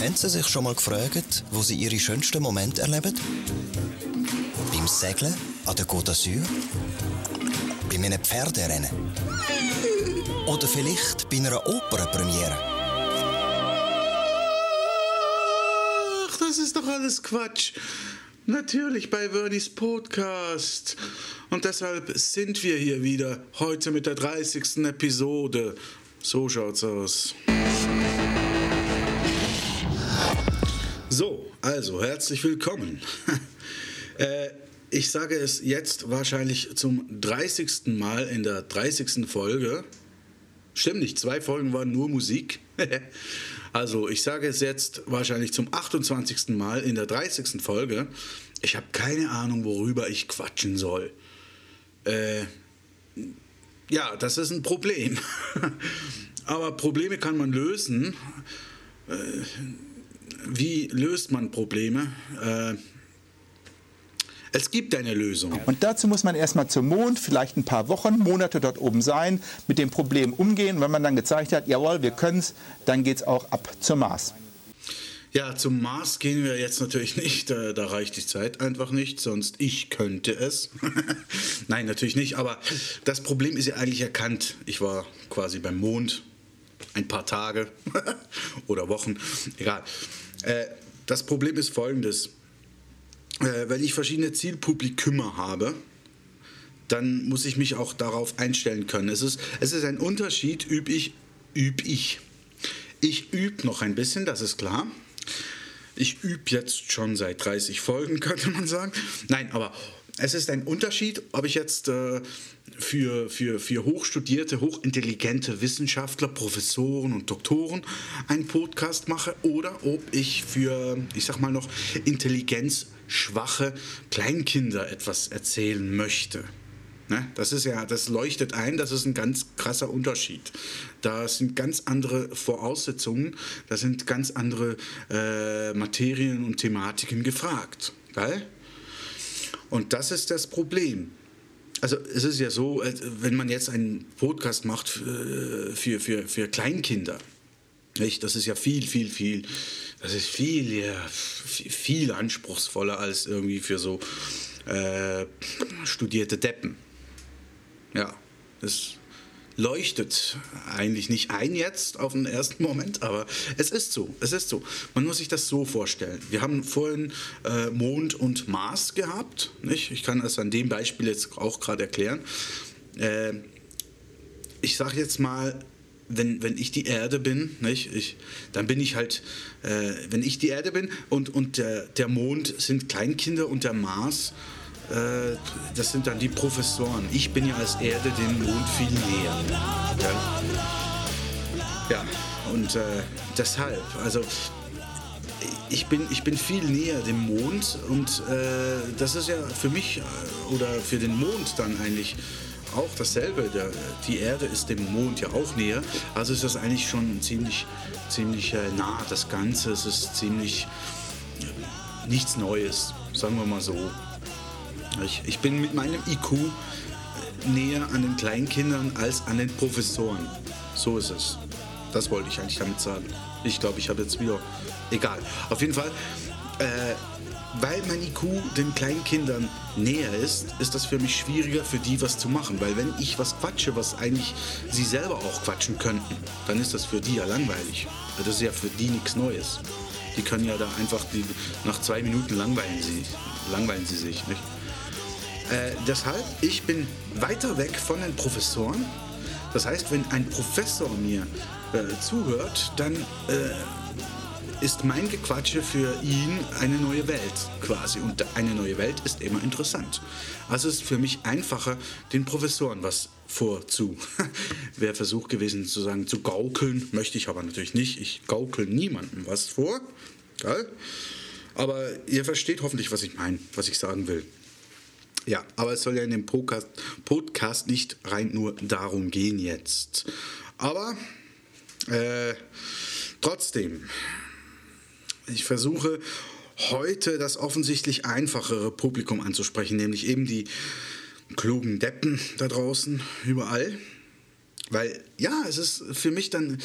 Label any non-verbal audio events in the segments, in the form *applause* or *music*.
Haben Sie sich schon mal gefragt, wo Sie Ihre schönsten Momente erleben? Beim Segeln an der Côte d'Azur? Bei einem Pferderennen? Oder vielleicht bei einer Opernpremiere? Ach, das ist doch alles Quatsch. Natürlich bei Vernis Podcast. Und deshalb sind wir hier wieder, heute mit der 30. Episode. So schaut's aus. So, also herzlich willkommen. *laughs* äh, ich sage es jetzt wahrscheinlich zum 30. Mal in der 30. Folge. Stimmt nicht, zwei Folgen waren nur Musik. *laughs* also ich sage es jetzt wahrscheinlich zum 28. Mal in der 30. Folge. Ich habe keine Ahnung, worüber ich quatschen soll. Äh, ja, das ist ein Problem. *laughs* Aber Probleme kann man lösen. Äh, wie löst man Probleme? Äh, es gibt eine Lösung. Und dazu muss man erstmal zum Mond, vielleicht ein paar Wochen, Monate dort oben sein, mit dem Problem umgehen. Wenn man dann gezeigt hat, jawohl, wir können es, dann geht es auch ab zum Mars. Ja, zum Mars gehen wir jetzt natürlich *laughs* nicht. Da, da reicht die Zeit einfach nicht, sonst ich könnte es. *laughs* Nein, natürlich nicht. Aber das Problem ist ja eigentlich erkannt. Ich war quasi beim Mond ein paar Tage *laughs* oder Wochen, egal. Äh, das Problem ist folgendes. Äh, wenn ich verschiedene Zielpublikümer habe, dann muss ich mich auch darauf einstellen können. Es ist, es ist ein Unterschied, üb ich, üb ich. Ich übe noch ein bisschen, das ist klar. Ich übe jetzt schon seit 30 Folgen, *laughs* könnte man sagen. Nein, aber es ist ein Unterschied, ob ich jetzt äh, für, für, für hochstudierte, hochintelligente Wissenschaftler, Professoren und Doktoren einen Podcast mache oder ob ich für, ich sag mal noch, intelligenzschwache Kleinkinder etwas erzählen möchte. Ne? Das ist ja, das leuchtet ein, das ist ein ganz krasser Unterschied. Da sind ganz andere Voraussetzungen, da sind ganz andere äh, Materien und Thematiken gefragt. Geil? Und das ist das Problem. Also es ist ja so, wenn man jetzt einen Podcast macht für, für, für Kleinkinder, nicht? das ist ja viel, viel, viel, das ist viel, ja, viel anspruchsvoller als irgendwie für so äh, studierte Deppen. Ja, das leuchtet eigentlich nicht ein jetzt auf den ersten Moment, aber es ist so, es ist so. Man muss sich das so vorstellen. Wir haben vorhin äh, Mond und Mars gehabt, nicht? Ich kann das an dem Beispiel jetzt auch gerade erklären. Äh, ich sage jetzt mal, wenn, wenn ich die Erde bin, nicht? Ich, dann bin ich halt, äh, wenn ich die Erde bin und, und der, der Mond sind Kleinkinder und der Mars das sind dann die Professoren. Ich bin ja als Erde dem Mond viel näher. Ja, ja und äh, deshalb, also ich bin, ich bin viel näher dem Mond und äh, das ist ja für mich äh, oder für den Mond dann eigentlich auch dasselbe. Der, die Erde ist dem Mond ja auch näher, also ist das eigentlich schon ziemlich, ziemlich äh, nah, das Ganze. Es ist ziemlich äh, nichts Neues, sagen wir mal so. Ich, ich bin mit meinem IQ näher an den Kleinkindern als an den Professoren. So ist es. Das wollte ich eigentlich damit sagen. Ich glaube, ich habe jetzt wieder. Egal. Auf jeden Fall, äh, weil mein IQ den Kleinkindern näher ist, ist das für mich schwieriger, für die was zu machen. Weil wenn ich was quatsche, was eigentlich sie selber auch quatschen könnten, dann ist das für die ja langweilig. Das ist ja für die nichts Neues. Die können ja da einfach, die, nach zwei Minuten langweilen sie, langweilen sie sich. Nicht? Äh, deshalb, ich bin weiter weg von den Professoren. Das heißt, wenn ein Professor mir äh, zuhört, dann äh, ist mein Gequatsche für ihn eine neue Welt quasi. Und eine neue Welt ist immer interessant. Also ist für mich einfacher, den Professoren was vorzu. *laughs* Wäre Versuch gewesen zu sagen, zu gaukeln, möchte ich aber natürlich nicht. Ich gaukel niemandem was vor. Geil? Aber ihr versteht hoffentlich, was ich meine, was ich sagen will. Ja, aber es soll ja in dem Podcast, Podcast nicht rein nur darum gehen jetzt. Aber äh, trotzdem, ich versuche heute das offensichtlich einfachere Publikum anzusprechen, nämlich eben die klugen Deppen da draußen überall. Weil, ja, es ist für mich dann,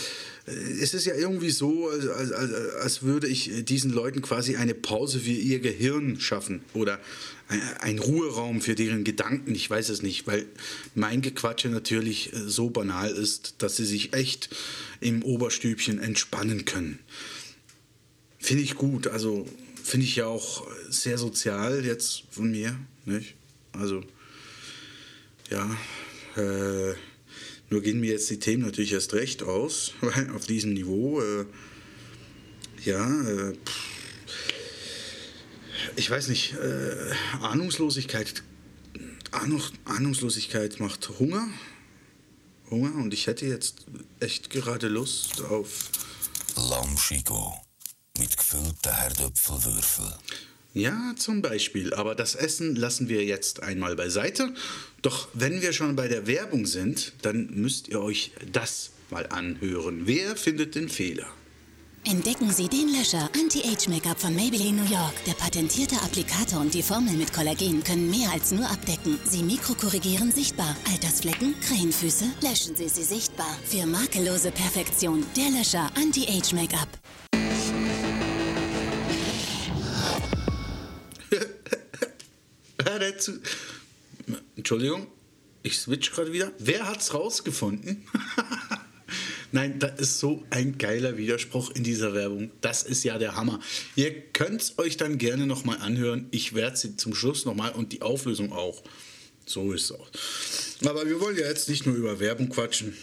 äh, es ist ja irgendwie so, als, als, als würde ich diesen Leuten quasi eine Pause für ihr Gehirn schaffen oder ein Ruheraum für deren Gedanken, ich weiß es nicht, weil mein Gequatsche natürlich äh, so banal ist, dass sie sich echt im Oberstübchen entspannen können. Finde ich gut, also finde ich ja auch sehr sozial jetzt von mir, nicht? Also, ja, äh, nur gehen mir jetzt die Themen natürlich erst recht aus, weil auf diesem Niveau, äh, ja, äh, ich weiß nicht, äh, Ahnungslosigkeit, Ahnung, Ahnungslosigkeit macht Hunger. Hunger und ich hätte jetzt echt gerade Lust auf Lamschiko mit gefüllten Herdöpfelwürfeln. Ja, zum Beispiel. Aber das Essen lassen wir jetzt einmal beiseite. Doch wenn wir schon bei der Werbung sind, dann müsst ihr euch das mal anhören. Wer findet den Fehler? Entdecken Sie den Löscher Anti-Age-Make-up von Maybelline New York. Der patentierte Applikator und die Formel mit Kollagen können mehr als nur abdecken. Sie mikrokorrigieren sichtbar. Altersflecken, Krähenfüße, löschen Sie sie sichtbar. Für makellose Perfektion. Der Löscher Anti-Age-Make-up. Entschuldigung, ich switch gerade wieder. Wer hat's rausgefunden? *laughs* Nein, das ist so ein geiler Widerspruch in dieser Werbung. Das ist ja der Hammer. Ihr könnt es euch dann gerne nochmal anhören. Ich werde sie zum Schluss nochmal und die Auflösung auch. So ist es auch. Aber wir wollen ja jetzt nicht nur über Werbung quatschen.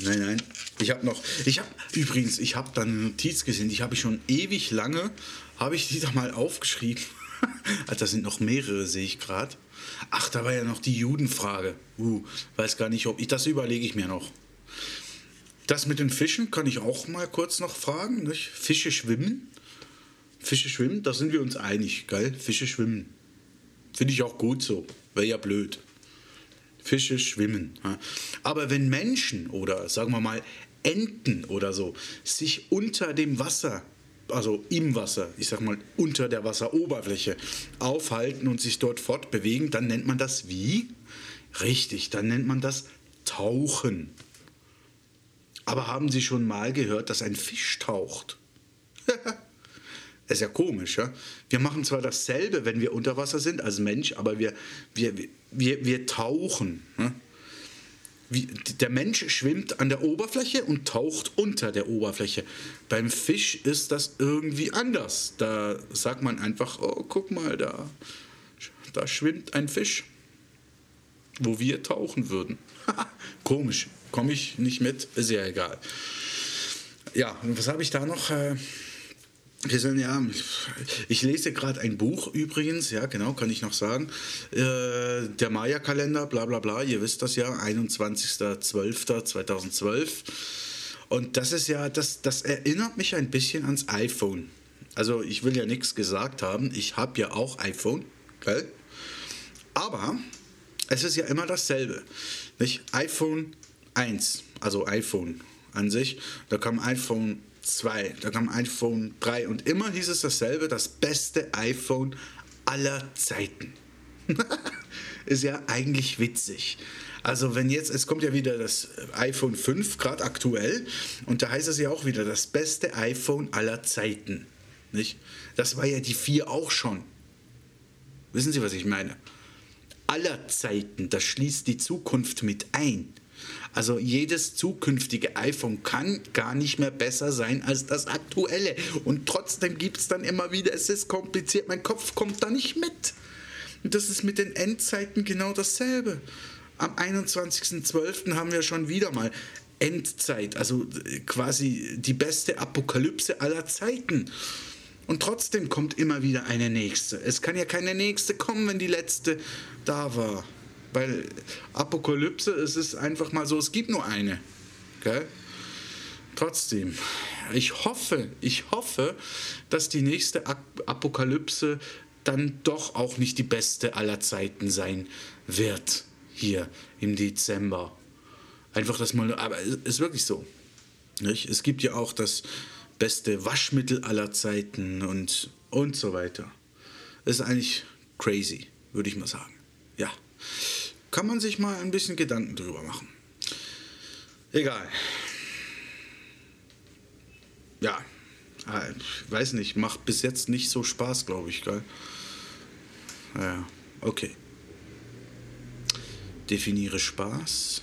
Nein, nein. Ich habe noch, ich habe übrigens, ich habe da eine Notiz gesehen, die habe ich schon ewig lange, habe ich die da mal aufgeschrieben. *laughs* also das sind noch mehrere, sehe ich gerade. Ach, da war ja noch die Judenfrage. Uh, weiß gar nicht, ob ich das überlege ich mir noch. Das mit den Fischen kann ich auch mal kurz noch fragen. Nicht? Fische schwimmen. Fische schwimmen, da sind wir uns einig, geil? Fische schwimmen. Finde ich auch gut so. Wäre ja blöd. Fische schwimmen. Aber wenn Menschen oder sagen wir mal Enten oder so sich unter dem Wasser, also im Wasser, ich sag mal unter der Wasseroberfläche aufhalten und sich dort fortbewegen, dann nennt man das wie? Richtig, dann nennt man das Tauchen. Aber haben Sie schon mal gehört, dass ein Fisch taucht? *laughs* Ist ja komisch, ja? Wir machen zwar dasselbe, wenn wir unter Wasser sind als Mensch, aber wir, wir, wir, wir tauchen. Ja? Wie, der Mensch schwimmt an der Oberfläche und taucht unter der Oberfläche. Beim Fisch ist das irgendwie anders. Da sagt man einfach, oh, guck mal, da, da schwimmt ein Fisch, wo wir tauchen würden. *laughs* Komisch, komme ich nicht mit, ist ja egal. Ja, und was habe ich da noch? Äh, ja, ich lese gerade ein Buch übrigens, ja genau, kann ich noch sagen. Äh, der Maya-Kalender, bla bla bla, ihr wisst das ja, 21.12.2012. Und das ist ja, das, das erinnert mich ein bisschen ans iPhone. Also ich will ja nichts gesagt haben, ich habe ja auch iPhone, gell? Aber es ist ja immer dasselbe. Nicht? iPhone 1, also iPhone an sich, da kam iPhone 2, da kam iPhone 3 und immer hieß es dasselbe, das beste iPhone aller Zeiten. *laughs* ist ja eigentlich witzig. Also wenn jetzt, es kommt ja wieder das iPhone 5, gerade aktuell, und da heißt es ja auch wieder, das beste iPhone aller Zeiten. Nicht? Das war ja die 4 auch schon. Wissen Sie, was ich meine? Aller Zeiten, das schließt die Zukunft mit ein. Also jedes zukünftige iPhone kann gar nicht mehr besser sein als das aktuelle. Und trotzdem gibt es dann immer wieder, es ist kompliziert, mein Kopf kommt da nicht mit. Und das ist mit den Endzeiten genau dasselbe. Am 21.12. haben wir schon wieder mal Endzeit, also quasi die beste Apokalypse aller Zeiten. Und trotzdem kommt immer wieder eine nächste. Es kann ja keine nächste kommen, wenn die letzte da war. Weil Apokalypse, es ist einfach mal so, es gibt nur eine. Gell? Trotzdem, ich hoffe, ich hoffe, dass die nächste Apokalypse dann doch auch nicht die beste aller Zeiten sein wird. Hier im Dezember. Einfach das mal, aber es ist wirklich so. Nicht? Es gibt ja auch das beste Waschmittel aller Zeiten und, und so weiter. Ist eigentlich crazy, würde ich mal sagen. Ja kann man sich mal ein bisschen Gedanken drüber machen. Egal. Ja, ich weiß nicht, macht bis jetzt nicht so Spaß, glaube ich, gell? Ja, okay. Definiere Spaß.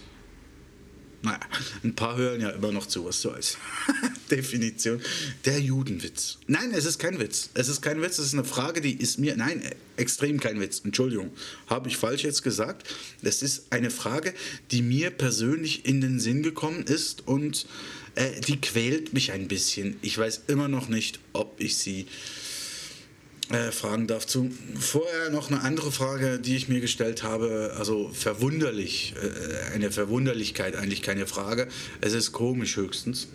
Naja, ein paar hören ja immer noch zu, was du als *laughs* Definition. Der Judenwitz. Nein, es ist kein Witz. Es ist kein Witz, es ist eine Frage, die ist mir. Nein, extrem kein Witz. Entschuldigung, habe ich falsch jetzt gesagt. Es ist eine Frage, die mir persönlich in den Sinn gekommen ist und äh, die quält mich ein bisschen. Ich weiß immer noch nicht, ob ich sie äh, fragen darf. Zu, vorher noch eine andere Frage, die ich mir gestellt habe. Also verwunderlich, äh, eine Verwunderlichkeit, eigentlich keine Frage. Es ist komisch höchstens.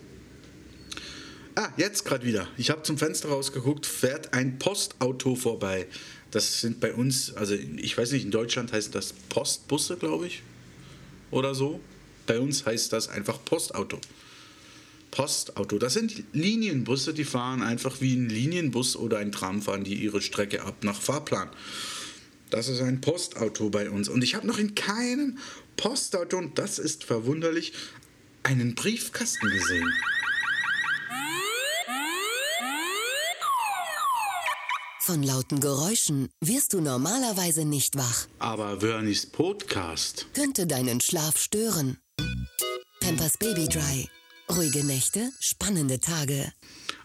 Ah, jetzt gerade wieder. Ich habe zum Fenster rausgeguckt, fährt ein Postauto vorbei. Das sind bei uns, also ich weiß nicht, in Deutschland heißt das Postbusse, glaube ich. Oder so. Bei uns heißt das einfach Postauto. Postauto. Das sind Linienbusse, die fahren einfach wie ein Linienbus oder ein Tram, fahren die ihre Strecke ab nach Fahrplan. Das ist ein Postauto bei uns. Und ich habe noch in keinem Postauto, und das ist verwunderlich, einen Briefkasten gesehen. Von lauten Geräuschen wirst du normalerweise nicht wach. Aber Wernys Podcast. Könnte deinen Schlaf stören. Pampers Baby Dry. Ruhige Nächte, spannende Tage.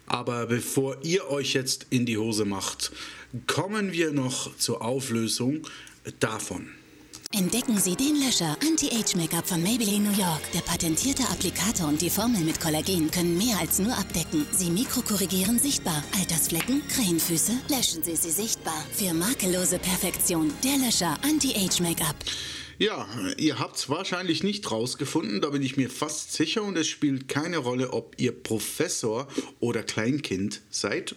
Aber bevor ihr euch jetzt in die Hose macht, kommen wir noch zur Auflösung davon. Entdecken Sie den Löscher Anti-Age-Make-up von Maybelline New York. Der patentierte Applikator und die Formel mit Kollagen können mehr als nur abdecken. Sie mikrokorrigieren sichtbar. Altersflecken, Krähenfüße, löschen Sie sie sichtbar. Für makellose Perfektion. Der Löscher Anti-Age-Make-up. Ja, ihr habt es wahrscheinlich nicht rausgefunden, da bin ich mir fast sicher und es spielt keine Rolle, ob ihr Professor oder Kleinkind seid.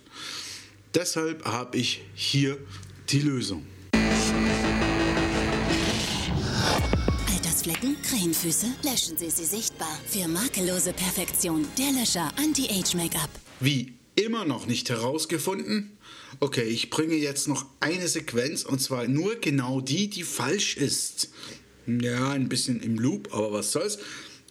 Deshalb habe ich hier die Lösung. Altersflecken, Krähenfüße, löschen Sie sie sichtbar. Für makellose Perfektion. Der Löscher Anti-Age-Make-up. Wie immer noch nicht herausgefunden? Okay, ich bringe jetzt noch eine Sequenz und zwar nur genau die, die falsch ist. Ja, ein bisschen im Loop, aber was soll's.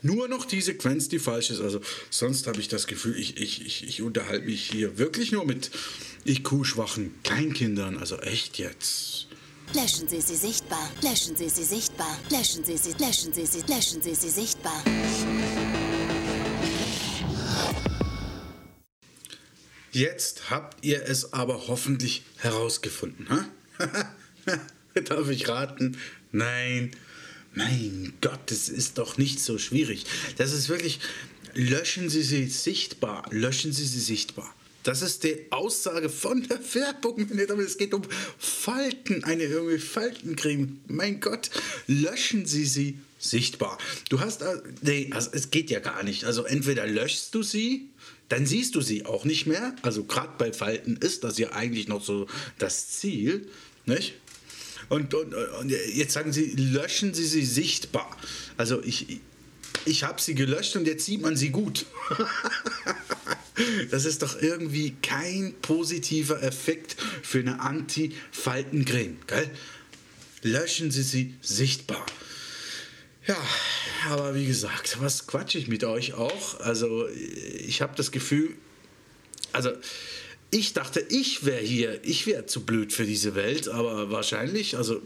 Nur noch die Sequenz, die falsch ist. Also sonst habe ich das Gefühl, ich, ich, ich, ich unterhalte mich hier wirklich nur mit IQ-schwachen Kleinkindern. Also echt jetzt. Löschen Sie sie sichtbar. Löschen Sie sie sichtbar. Löschen Sie sie, löschen Sie sie, löschen Sie sie sichtbar. Jetzt habt ihr es aber hoffentlich herausgefunden. *laughs* Darf ich raten? Nein. Mein Gott, das ist doch nicht so schwierig. Das ist wirklich, löschen Sie sie sichtbar. Löschen Sie sie sichtbar. Das ist die Aussage von der Werbung. Es geht um Falten, eine irgendwie Faltencreme. Mein Gott, löschen Sie sie sichtbar. Du hast, äh, nee, also es geht ja gar nicht. Also entweder löschst du sie, dann siehst du sie auch nicht mehr. Also gerade bei Falten ist das ja eigentlich noch so das Ziel, nicht? Und, und, und jetzt sagen sie, löschen Sie sie sichtbar. Also ich, ich habe sie gelöscht und jetzt sieht man sie gut. *laughs* das ist doch irgendwie kein positiver Effekt für eine Anti-Faltencreme. Gell? Löschen Sie sie sichtbar. Ja, aber wie gesagt, was quatsche ich mit euch auch? Also ich habe das Gefühl, also ich dachte, ich wäre hier, ich wäre zu blöd für diese Welt, aber wahrscheinlich, also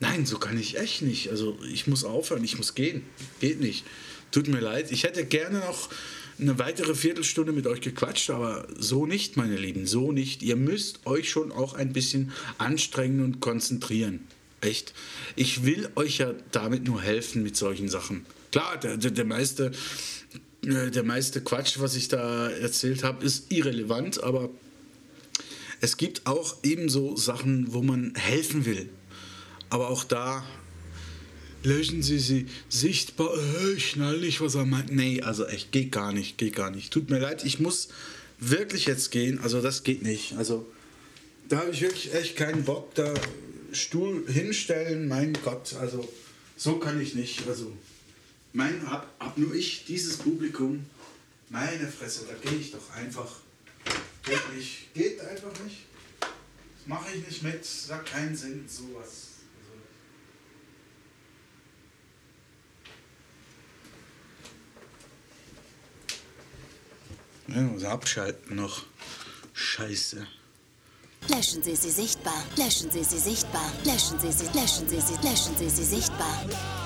nein, so kann ich echt nicht. Also ich muss aufhören, ich muss gehen. Geht nicht. Tut mir leid. Ich hätte gerne noch eine weitere Viertelstunde mit euch gequatscht, aber so nicht, meine Lieben, so nicht. Ihr müsst euch schon auch ein bisschen anstrengen und konzentrieren. Echt. Ich will euch ja damit nur helfen mit solchen Sachen. Klar, der, der, der meiste der meiste Quatsch, was ich da erzählt habe, ist irrelevant, aber es gibt auch ebenso Sachen, wo man helfen will. Aber auch da löschen Sie sie sichtbar. Äh, ich schnall nicht, was er meint. Nee, also echt, geht gar nicht, geht gar nicht. Tut mir leid, ich muss wirklich jetzt gehen. Also das geht nicht. Also da habe ich wirklich echt keinen Bock, da Stuhl hinstellen, mein Gott, also so kann ich nicht. Also mein hab, hab nur ich dieses Publikum, meine Fresse, da gehe ich doch einfach. Geht nicht, geht einfach nicht. Das mache ich nicht mit, sagt keinen Sinn, sowas. Also. Ja, muss abschalten noch. Scheiße. Löschen Sie sie sichtbar. Löschen Sie sie sichtbar. Löschen Sie sie, löschen Sie sie, löschen Sie sie sichtbar.